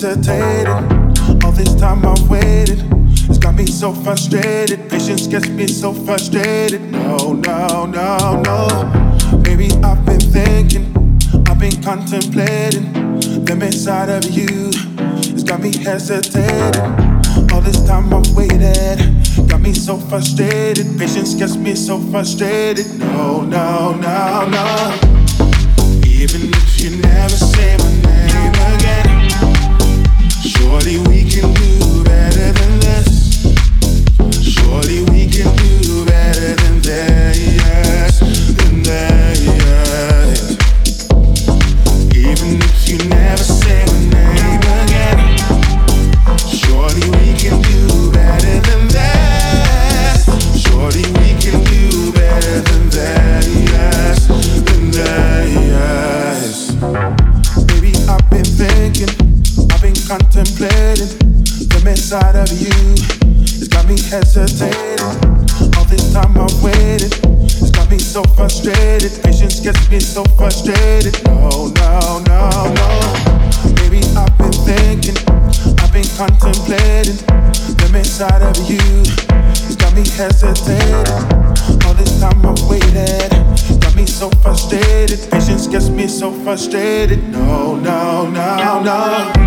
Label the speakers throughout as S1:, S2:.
S1: Hesitating, All this time I've waited. It's got me so frustrated. Patience gets me so frustrated. No, no, no, no. Maybe I've been thinking, I've been contemplating. Them inside of you, it's got me hesitating. All this time I've waited, got me so frustrated. Patience gets me so frustrated. See, we can frustrated. No, no, no, no.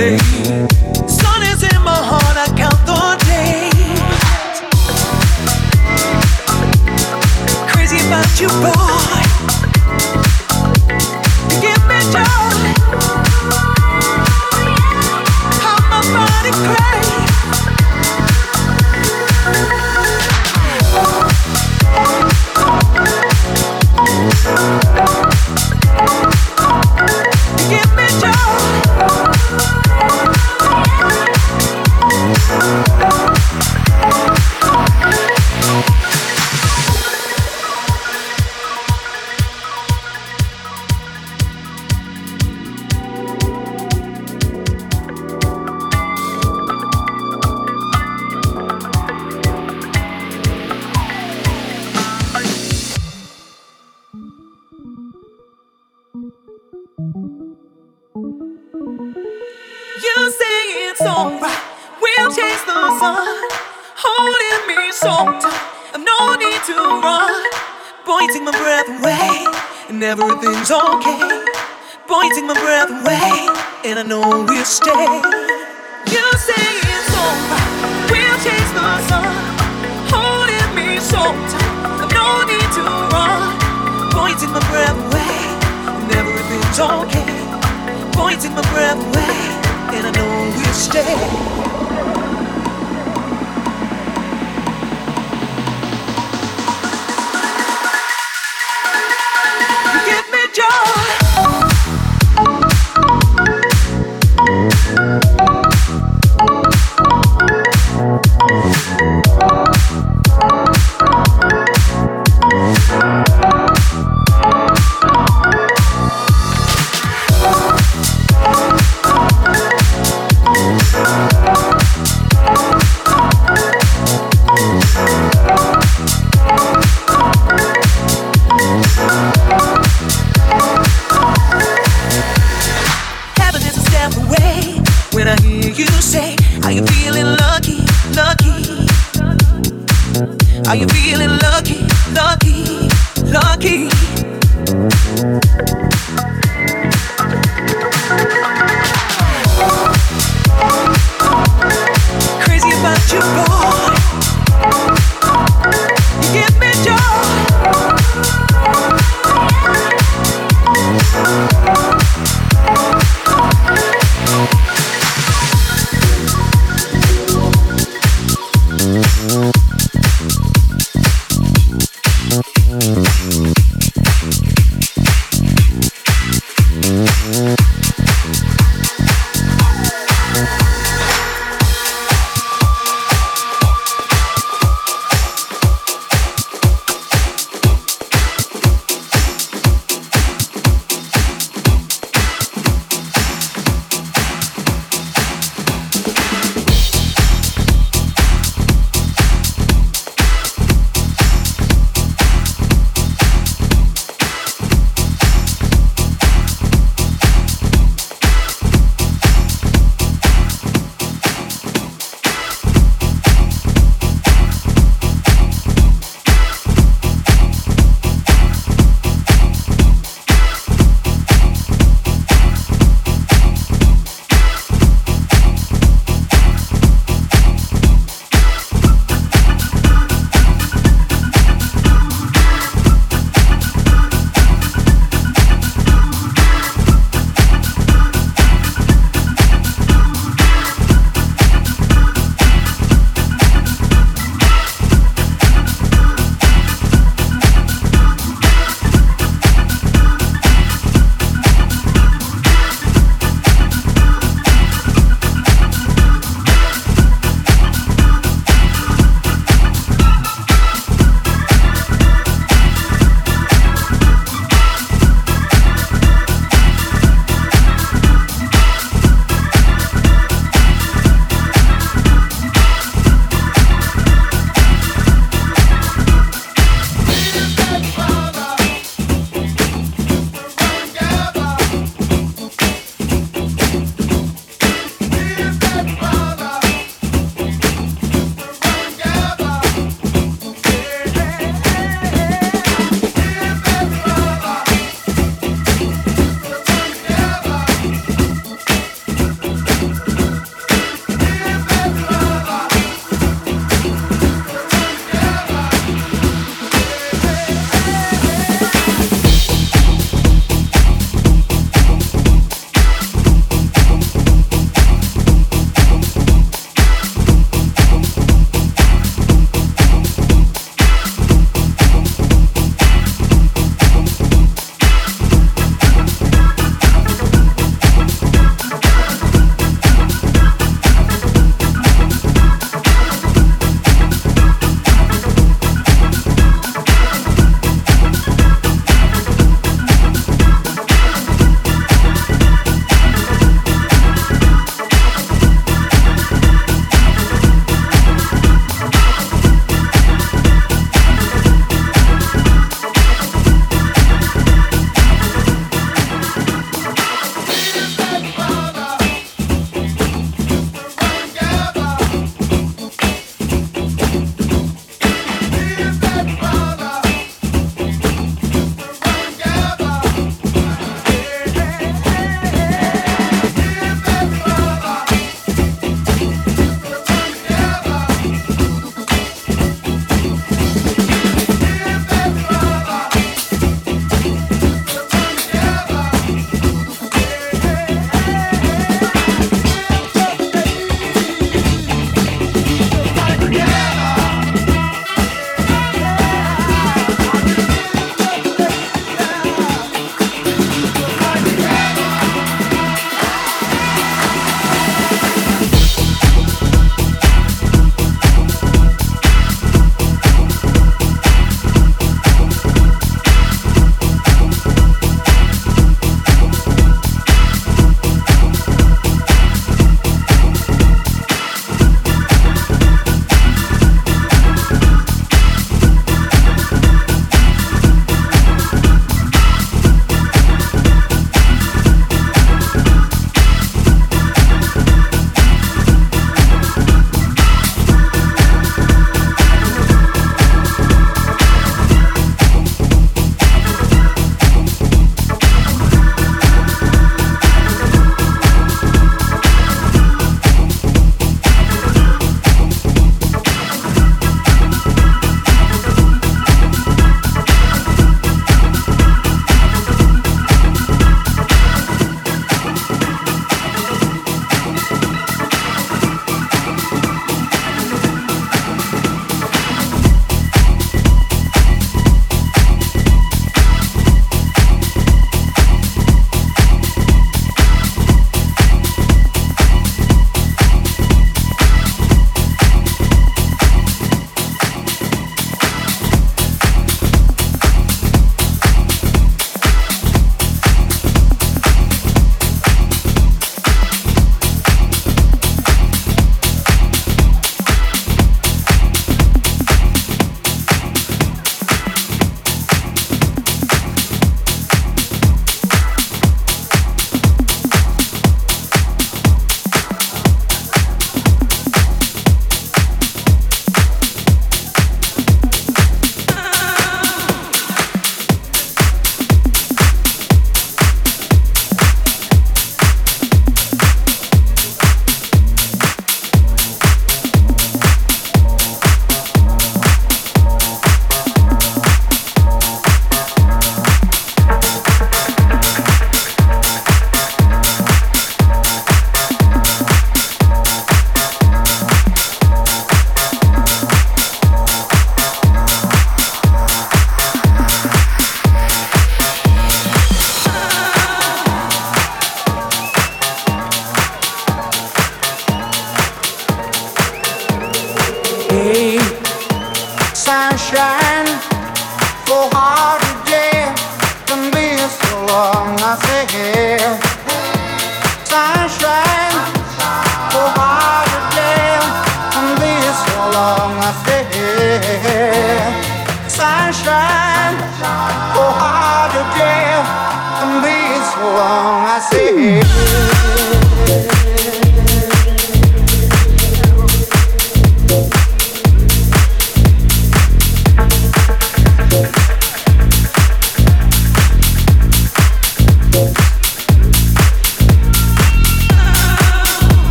S1: say